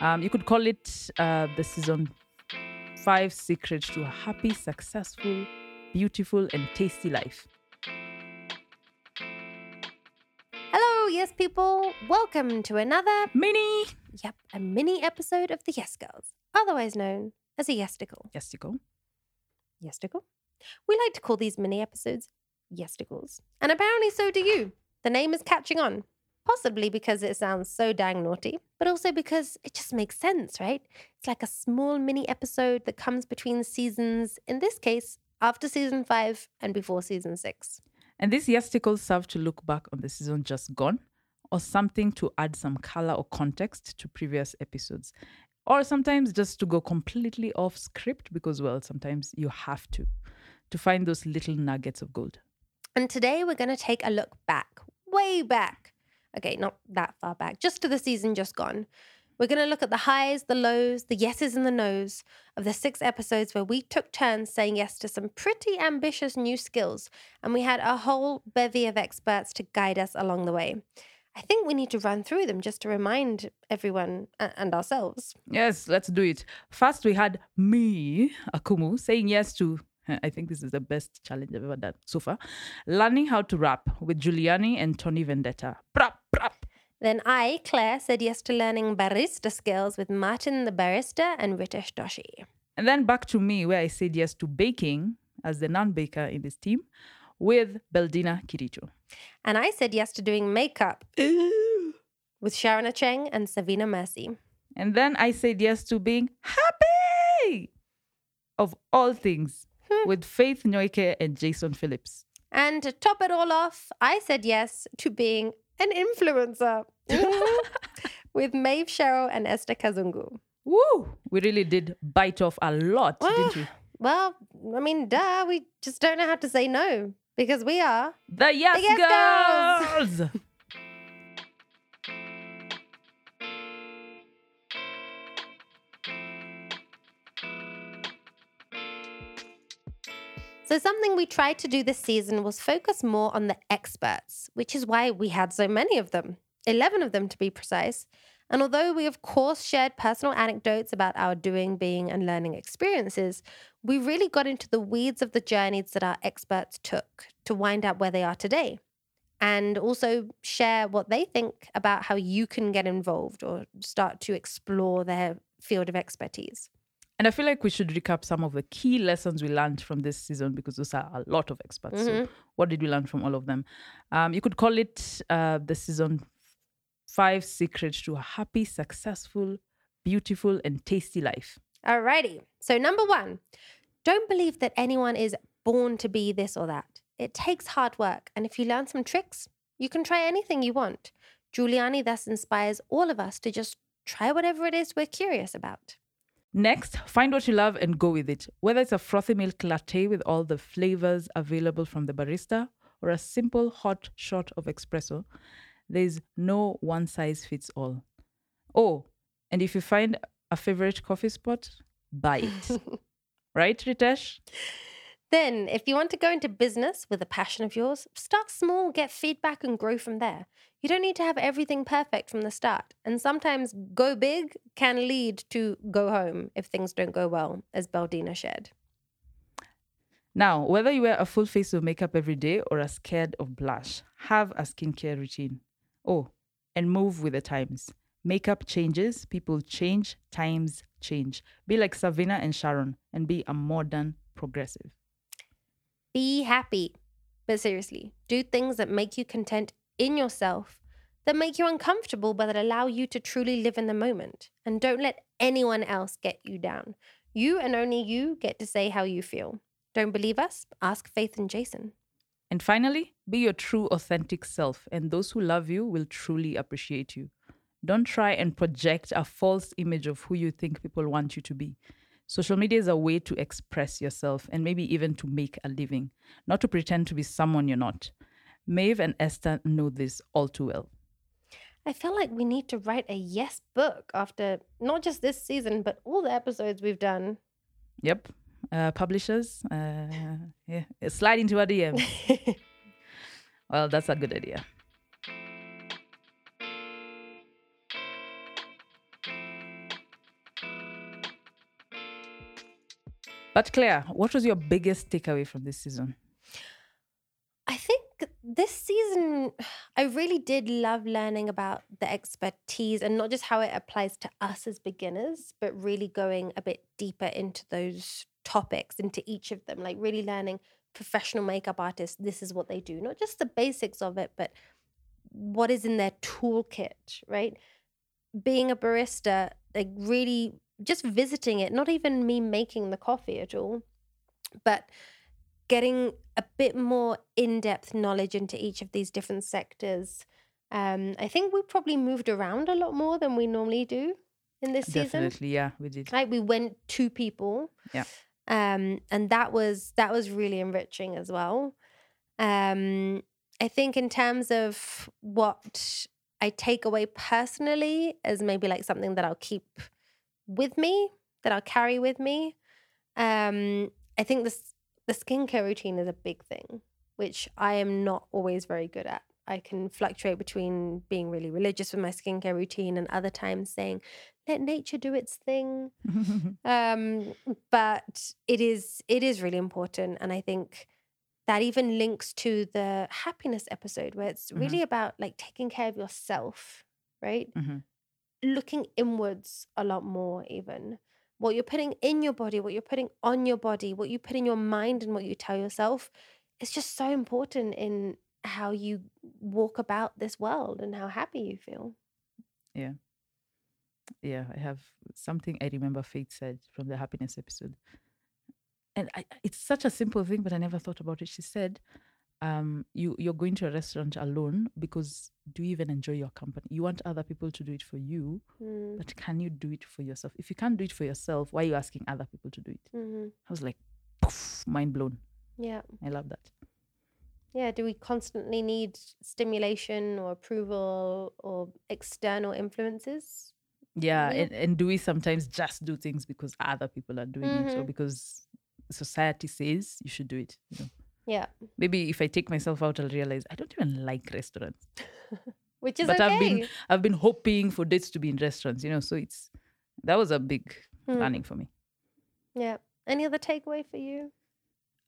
Um, you could call it uh, the season five secret to a happy, successful, beautiful, and tasty life. Hello, yes people. Welcome to another, Mini yep, a mini episode of the Yes Girls, otherwise known as a Yesticle. Yesticle. Yesticle? We like to call these mini episodes Yesticles. And apparently so do you. The name is catching on. Possibly because it sounds so dang naughty, but also because it just makes sense, right? It's like a small mini episode that comes between seasons, in this case, after season five and before season six. And these yesticles serve to look back on the season just gone, or something to add some color or context to previous episodes. Or sometimes just to go completely off script because, well, sometimes you have to, to find those little nuggets of gold. And today we're going to take a look back, way back. Okay, not that far back, just to the season just gone. We're going to look at the highs, the lows, the yeses and the nos of the six episodes where we took turns saying yes to some pretty ambitious new skills, and we had a whole bevy of experts to guide us along the way. I think we need to run through them just to remind everyone and ourselves. Yes, let's do it. First, we had me, Akumu, saying yes to. I think this is the best challenge I've ever done so far. Learning how to rap with Juliani and Tony Vendetta. Prap. Then I, Claire, said yes to learning barista skills with Martin the barista and Ritesh Doshi. And then back to me, where I said yes to baking as the non baker in this team with Beldina Kiricho. And I said yes to doing makeup with Sharon Achieng and Savina Mercy. And then I said yes to being happy of all things hmm. with Faith Nyoike and Jason Phillips. And to top it all off, I said yes to being an influencer mm-hmm. with Maeve Sheryl and Esther Kazungu. Woo! We really did bite off a lot, didn't we? Well, I mean, duh, we just don't know how to say no because we are. The Yes, Yes Girls! So, something we tried to do this season was focus more on the experts, which is why we had so many of them 11 of them to be precise. And although we, of course, shared personal anecdotes about our doing, being, and learning experiences, we really got into the weeds of the journeys that our experts took to wind up where they are today. And also share what they think about how you can get involved or start to explore their field of expertise. And I feel like we should recap some of the key lessons we learned from this season because those are a lot of experts. So, what did we learn from all of them? Um, you could call it uh, the season five secrets to a happy, successful, beautiful, and tasty life. Alrighty. So, number one, don't believe that anyone is born to be this or that. It takes hard work. And if you learn some tricks, you can try anything you want. Juliani thus inspires all of us to just try whatever it is we're curious about. Next, find what you love and go with it. Whether it's a frothy milk latte with all the flavors available from the barista or a simple hot shot of espresso, there's no one size fits all. Oh, and if you find a favorite coffee spot, buy it. right, Ritesh? Then, if you want to go into business with a passion of yours, start small, get feedback, and grow from there. You don't need to have everything perfect from the start. And sometimes go big can lead to go home if things don't go well, as Beldina shared. Now, whether you wear a full face of makeup every day or are scared of blush, have a skincare routine. Oh, and move with the times. Makeup changes, people change, times change. Be like Savina and Sharon and be a modern progressive. Be happy. But seriously, do things that make you content in yourself, that make you uncomfortable, but that allow you to truly live in the moment. And don't let anyone else get you down. You and only you get to say how you feel. Don't believe us? Ask Faith and Jason. And finally, be your true, authentic self, and those who love you will truly appreciate you. Don't try and project a false image of who you think people want you to be. Social media is a way to express yourself and maybe even to make a living, not to pretend to be someone you're not. Maeve and Esther know this all too well. I feel like we need to write a yes book after not just this season, but all the episodes we've done. Yep. Uh, publishers, uh, yeah, slide into our DM. well, that's a good idea. But Claire, what was your biggest takeaway from this season? This season, I really did love learning about the expertise and not just how it applies to us as beginners, but really going a bit deeper into those topics, into each of them, like really learning professional makeup artists, this is what they do, not just the basics of it, but what is in their toolkit, right? Being a barista, like really just visiting it, not even me making the coffee at all, but getting a bit more in-depth knowledge into each of these different sectors. Um, I think we probably moved around a lot more than we normally do in this season. Definitely, yeah, we did. Right, we went two people. Yeah. Um, and that was that was really enriching as well. Um, I think in terms of what I take away personally as maybe like something that I'll keep with me, that I'll carry with me. Um, I think this the skincare routine is a big thing, which I am not always very good at. I can fluctuate between being really religious with my skincare routine and other times saying, let nature do its thing. um, but it is it is really important. And I think that even links to the happiness episode where it's really about like taking care of yourself, right? Mhm. Looking inwards a lot more, even what you're putting in your body, what you're putting on your body, what you put in your mind, and what you tell yourself is just so important in how you walk about this world and how happy you feel. yeah, Yeah, I have something I remember Faith said from the happiness episode. And I, it's such a simple thing, but I never thought about it. She said, um, you, you're going to a restaurant alone because do you even enjoy your company? You want other people to do it for you, Mm, but can you do it for yourself? If you can't do it for yourself, why are you asking other people to do it? mhm. I was like, poof, mind blown. Yeah. I love that. Yeah. Do we constantly need stimulation or approval or external influences? Yeah, Yeah. and, and do we sometimes just do things because other people are doing it or Mhm. because society says you should do it? You know? Yeah. Maybe if I take myself out, I'll realize I don't even like restaurants. Which is but okay. I've been I've been hoping for dates to be in restaurants, you know. So it's that was a big Mm. learning for me. Yeah. Any other takeaway for you?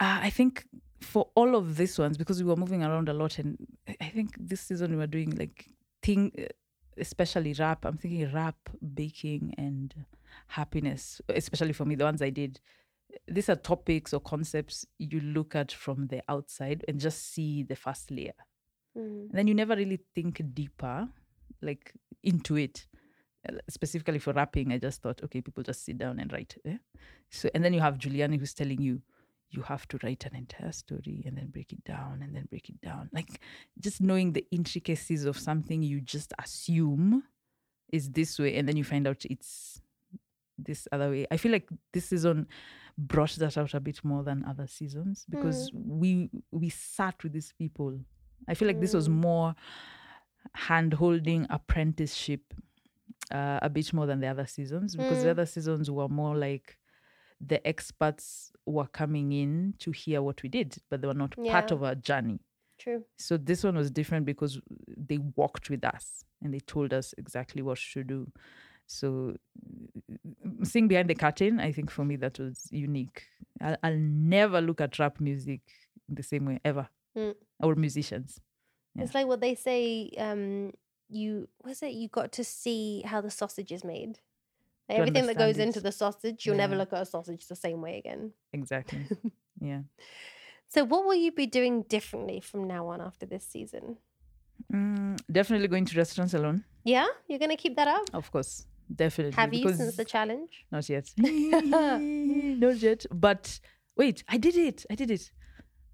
Uh, I think for all of these ones, because we were moving around a lot, and I- I think this season we were doing like thing, uh, especially rap. I'm thinking rap, baking, and happiness. Especially for me, the ones I did. These are topics or concepts you look at from the outside and just see the first layer. Mm. And then you never really think deeper, like into it. Uh, Specifically for rapping, I just thought, okay, people just sit down and write. eh? So, and then you have Juliani who's telling you, you have to write an entire story and then break it down and then break it down. Like just knowing the intricacies of something you just assume is this way, and then you find out it's this other way. I feel like this season brought that out a bit more than other seasons because we we sat with these people. I feel like this was Mm. more hand holding apprenticeship uh, a bit more than the other seasons because the Mm. other seasons were more like the experts were coming in to hear what we did, but they were not part of our journey. True. So this one was different because they walked with us and they told us exactly what to do. So seeing behind the curtain, I think for me that was unique. I'll, I'll never look at rap music the same way ever, Mm. or musicians. Yeah. It's like what they say. Um, you was it? You got to see how the sausage is made. Like everything that goes understand into the sausage, you'll never look at a sausage the same way again. Exactly. yeah. So, what will you be doing differently from now on after this season? Mm, definitely going to restaurants alone. Yeah, you're gonna keep that up. Of course. Definitely. Have you since the challenge? Not yet. Not yet. But wait, I did it. I did it.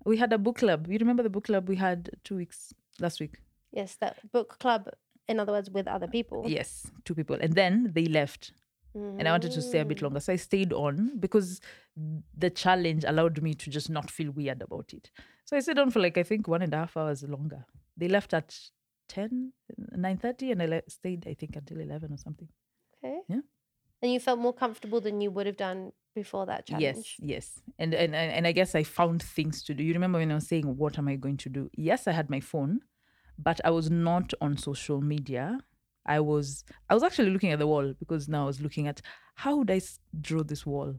We had a book club. You remember the book club we had two weeks last week? Yes, that book club. In other words, with other people. Yes, two people. And then they left. And I wanted to stay a bit Mm. longer. So I stayed on because the challenge allowed me to just not feel weird about it. So I stayed on for like, I think, one and a half hours longer. They left at 10, 9.30 and I le- stayed, I think, until 11 or something. Okay. Yeah. And you felt more comfortable than you would have done before that challenge. Yes, yes. And, and and I guess I found things to do. You remember when I was saying what am I going to do? Yes, I had my phone, but I was not on social media. I was I was actually looking at the wall because now I was looking at how would I s- draw this wall?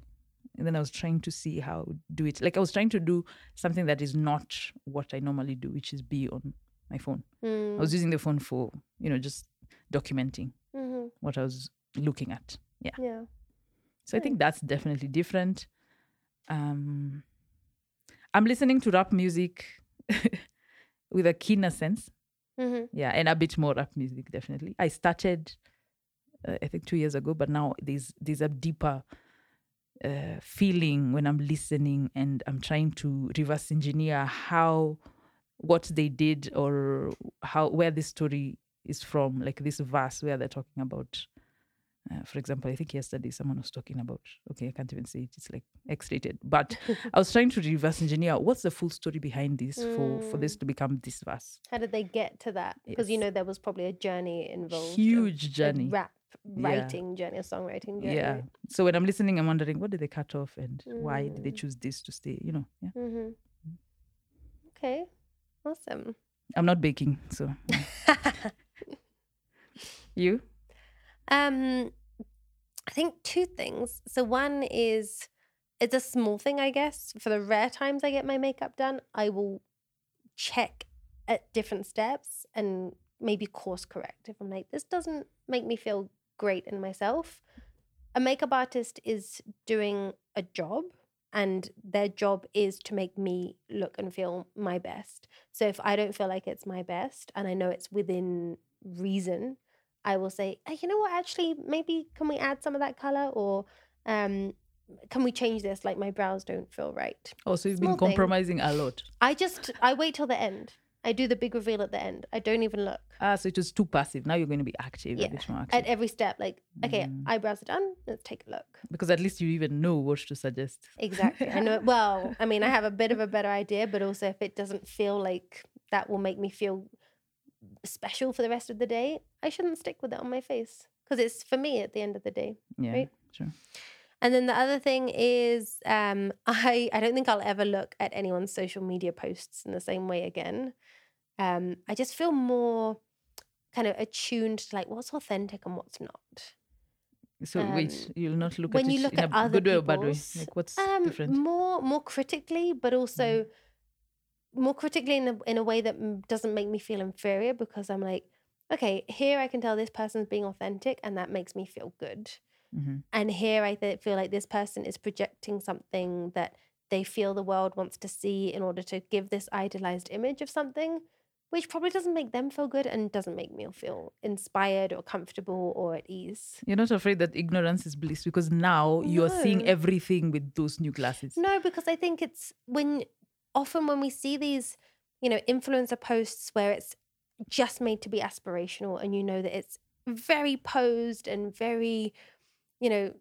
and then I was trying to see how I would do it. Like I was trying to do something that is not what I normally do, which is be on my phone. Mm. I was using the phone for, you know, just documenting Mhm. what I was looking at. Yeah. Yeah. So I think that's definitely different. Um, I'm listening to rap music with a keener sense. hmm Yeah, and a bit more rap music, definitely. I started, uh, I think, two years ago, but now there's there's a deeper uh, feeling when I'm listening and I'm trying to reverse engineer how what they did or how where this story is from, like this verse where they're talking about. Uh, for example, I think yesterday someone was talking about. Okay, I can't even say it. It's like X-rated, but I was trying to reverse engineer what's the full story behind this for for this to become this verse. How did they get to that? Because you know there was probably a journey involved. Huge a journey. rap Yeah. writing journey, a songwriting journey. Yeah. So when I'm listening, I'm wondering what did they cut off and why did they Mm. choose this to stay? You know, yeah. hmm Okay. Awesome. I'm not baking, so you. Um, I think two things. So one is it's a small thing, I guess. For the rare times I get my makeup done, I will check at different steps and maybe course correct if I'm like, this doesn't make me feel great in myself. A makeup artist is doing a job and their job is to make me look and feel my best. So if I don't feel like it's my best and I know it's within reason, I will say, "Uh, you know what, actually, maybe can we add some of that color or um, can we change this? Like my brows don't feel right. Oh, so you've Small been thing. compromising a lot. I just, I wait till the end. I do the big reveal at the end. I don't even look Ah, so it was too passive. Now you're going to be active, Yeah. a bit more active. at every step. Like, okay, Mm. eyebrows are done. Let's take a look. because at least you even know what to suggest. Exactly. I know. Well, I mean, I have a bit of a better idea, but also if it doesn't feel like that will make me feel special for the rest of the day, I shouldn't stick with it on my face because it's for me at the end of the day. Yeah, Right. sure. And then the other thing is, um, I I don't think I'll ever look at anyone's social media posts in the same way again. Um, I just feel more kind of attuned to like what's authentic and what's not. So Um, wait, you'll not look when at you it look in at a other good way or bad way. Like what's Um, different? More more critically, but also more critically in a, in a way that doesn't make me feel inferior because I'm like, okay, here I can tell this person's being authentic, and that makes me feel good. hmm And here I th- feel like this person is projecting something that they feel the world wants to see in order to give this idealized image of something, which probably doesn't make them feel good and doesn't make me feel inspired or comfortable or at ease. You're not afraid that ignorance is bliss because now you're seeing everything with those new glasses. No, because I think it's when often when we see these, you know, influencer posts where it's just made to be aspirational and you know that it's very posed and very, you know,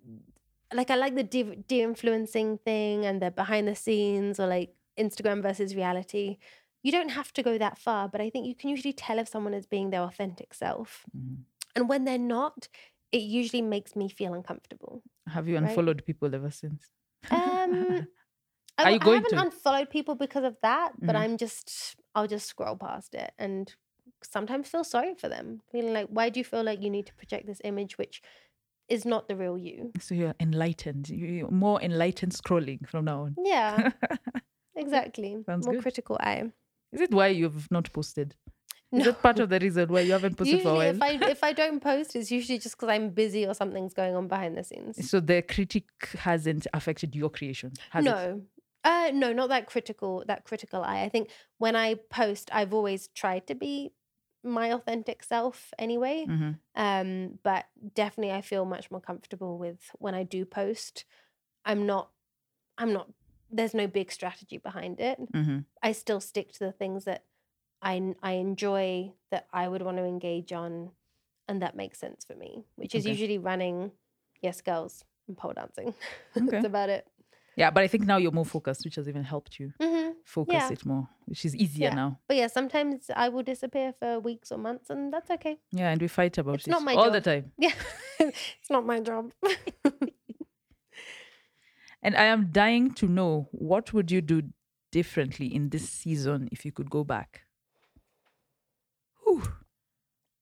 like I like the de- de-influencing thing and the behind the scenes or like Instagram versus reality. You don't have to go that far, but I think you can usually tell if someone is being their authentic self. Mhm. And when they're not, it usually makes me feel uncomfortable. Have you Right. unfollowed people ever since? Um, I, Are you I going haven't to? unfollowed people because of that, but Mhm. I'm just I'll just scroll past it and sometimes feel sorry for them, feeling like why do you feel like you need to project this image which is not the real you? So you're enlightened. You- You're more enlightened scrolling from now on. Yeah, exactly. Sounds More good. critical eye. Is it why you've not posted? Is No. it part of the reason why you haven't posted for a while? if I if I don't post, it's usually just because I'm busy or something's going on behind the scenes. So the critic hasn't affected your creation, has it? No, uh, no, not that critical. That critical eye. I think when I post, I've always tried to be my authentic self anyway. Mhm. Um, but definitely, I feel much more comfortable with when I do post. I'm not. I'm not. There's no big strategy behind it. Mhm. I still stick to the things that I I enjoy that I would want to engage on, and that makes sense for me. Which is Okay. usually running, yes, girls, and pole dancing. Okay. That's about it. Yeah, but I think now you're more focused, which has even helped you hmm focus Yeah. it more, which is easier Yeah. now. But yeah, sometimes I will disappear for weeks or months, and that's okay. Yeah, and we fight about It's it not my all the time. Yeah, it's not my job. And I am dying to know what would you do differently in this season if you could go back? Whew.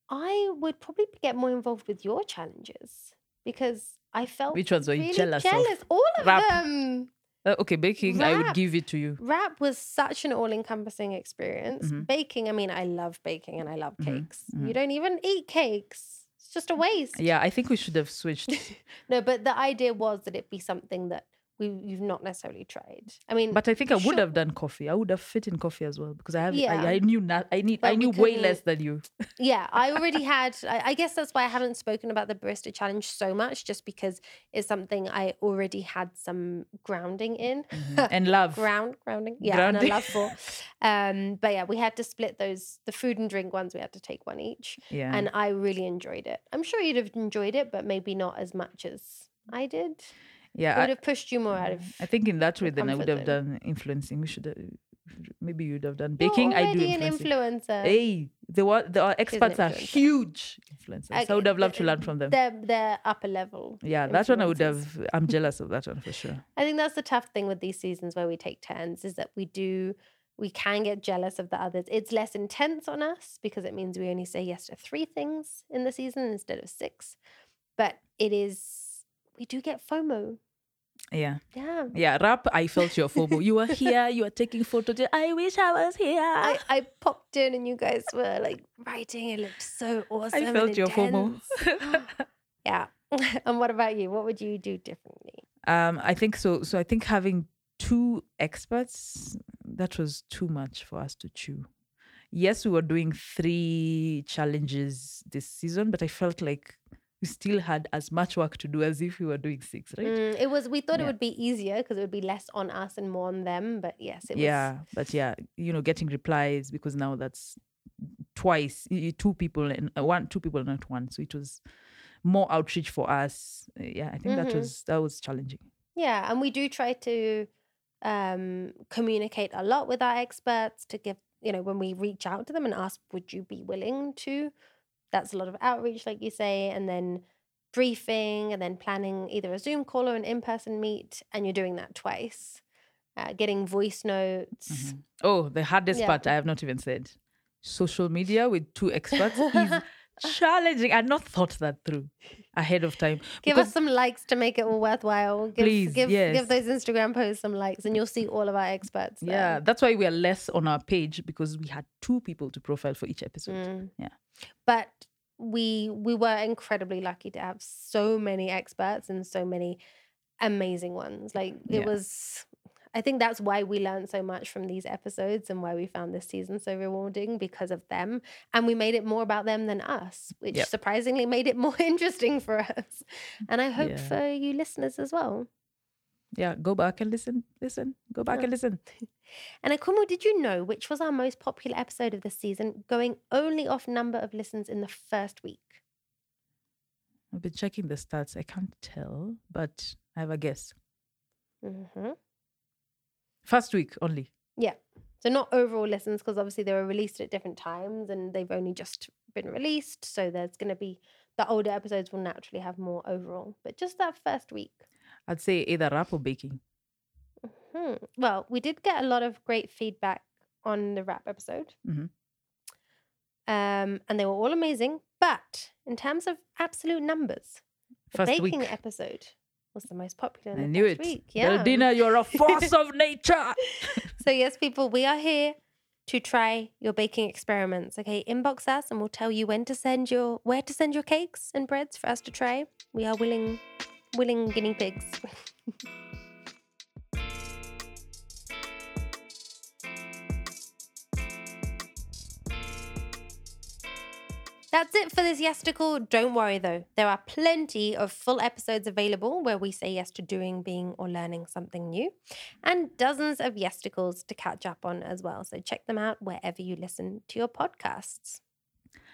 I would probably get more involved with your challenges. Because I felt Which ones were you really jealous of? jealous. All of Rap. them. Uh, okay, baking, I would give it to you. Rap was such an all-encompassing experience. Mhm. Baking, I mean, I love baking and I love Mhm, cakes. mhm. You don't even eat cakes. It's just a waste. Yeah, I think we should have switched. No, but the idea was that it be something that we you've not necessarily tried. I mean, But I think I would Sure. have done coffee. I would have fit in coffee as well because I have. Yeah. I, I knew not. I need. But I knew way less than you. yeah, I already had. I, I guess that's why I haven't spoken about the barista challenge so much, just because it's something I already had some grounding in. and love. Ground grounding, yeah, and a love for. Um, but yeah, we had to split those. The food and drink ones, we had to take one each, yeah. and I really enjoyed it. I'm sure you'd have enjoyed it, but maybe not as much as I did. Yeah. It would have pushed you more out of. I think in that way, the then I would have done influencing. We should. have Maybe you'd have done You're baking. I do an influencer. Hey, the what? The experts are huge influencers. I would have loved to learn from them. They're they're upper level. Yeah, that one I would have. I'm jealous of that one for sure. I think that's the tough thing with these seasons where we take turns is that we do we can get jealous of the others. It's less intense on us because it means we only say yes to three things in the season instead of six. But it is we do get FOMO. Yeah, Yeah. yeah. Rap. I felt your FOMO. You were here. You were taking photos. I wish I was here. I, I popped in and you guys were like writing. It looked so awesome. and felt your FOMO. yeah. and what about you? What would you do differently? Um, I think so. So I think having two experts that was too much for us to chew. Yes, we were doing three challenges this season, but I felt like we still had as much work to do as if we were doing six, right? Mm, it was. We thought it would be easier because it would be less on us and more on them. But yes, it was. yeah, but yeah, you know, getting replies because now that's twice, two people and uh, one, two people, not one. So it was more outreach for us. Uh, Yeah, I think that Mhm. was that was challenging. Yeah, and we do try to um, communicate a lot with our experts to give, you know, when we reach out to them and ask, would you be willing to? That's a lot of outreach, like you say, and then briefing and then planning either a Zoom call or an in person meet. And you're doing that twice, uh, getting voice notes. Mhm. Oh, the hardest Yeah. part I have not even said. Social media with two experts is challenging. I had not thought that through ahead of time. Give us some likes to make it all worthwhile. Give, Please, give, yes. give those Instagram posts some likes, and you'll see all of our experts. There. yeah, that's why we are less on our page because we had two people to profile for each episode. Mm. Yeah. But we we were incredibly lucky to have so many experts and so many amazing ones. Like it Yeah. was I think that's why we learned so much from these episodes and why we found this season so rewarding because of them. And we made it more about them than us, which Yep. surprisingly made it more interesting for us. And I hope Yeah. for you listeners as well. Yeah, go back and listen. Listen. Go back Yeah. and listen. And Akumu, did you know which was our most popular episode of the season, going only off number of listens in the first week? I've been checking the stats. I can't tell, but I have a guess. hmm First week only. Yeah. So not overall listens because obviously they were released at different times and they've only just been released. So there's going to be the older episodes will naturally have more overall, but just that first week. I'd say either rap or baking. Hmm. Well, we did get a lot of great feedback on the rap episode. Mhm. Um, and they were all amazing. But in terms of absolute numbers, the First baking week. episode was the most popular. I knew it. Week. Yeah. Beldina, you're a force of nature. So, yes, people, we are here to try your baking experiments. Okay, inbox us and we'll tell you when to send your where to send your cakes and breads for us to try. We are willing willing guinea pigs. That's it for this yesticle. Don't worry though, there are plenty of full episodes available where we say yes to doing, being, or learning something new, and dozens of yesticles to catch up on as well. So check them out wherever you listen to your podcasts.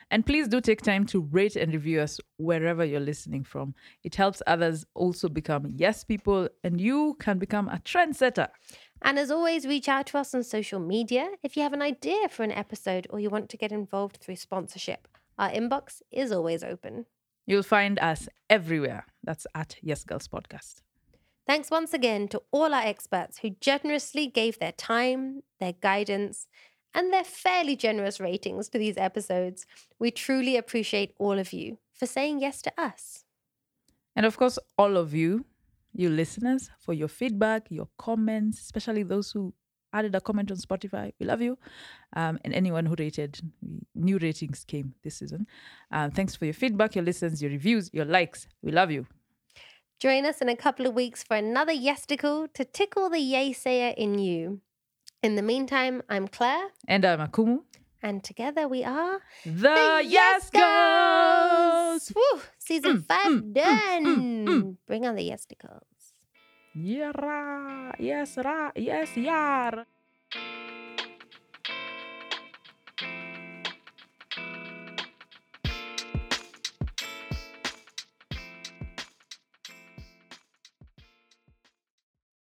And please do take time to rate and review us wherever you're listening from. It helps others also become yes people, and you can become a trendsetter. And as always, reach out to us on social media if you have an idea for an episode or you want to get involved through sponsorship. Our inbox is always open. You'll find us everywhere. That's at Yes Girls Podcast. Thanks once again to all our experts who generously gave their time, their guidance, and their fairly generous ratings to these episodes. We truly appreciate all of you for saying yes to us. And of course, all of you, you listeners, for your feedback, your comments, especially those who added a comment on Spotify. We love you. Um, and anyone who rated, new ratings came this season. Um, thanks for your feedback, your listens, your reviews, your likes. We love you. Join us in a couple of weeks for another Yesticle to tickle the yaysayer in you. In the meantime, I'm Claire, And I'm Akumu. and together we are The, Yes Girls! Woo! Season Mm, five mm, done. mm, mm. Bring on the Yesticles. Yera, yes, ra, yes, yar.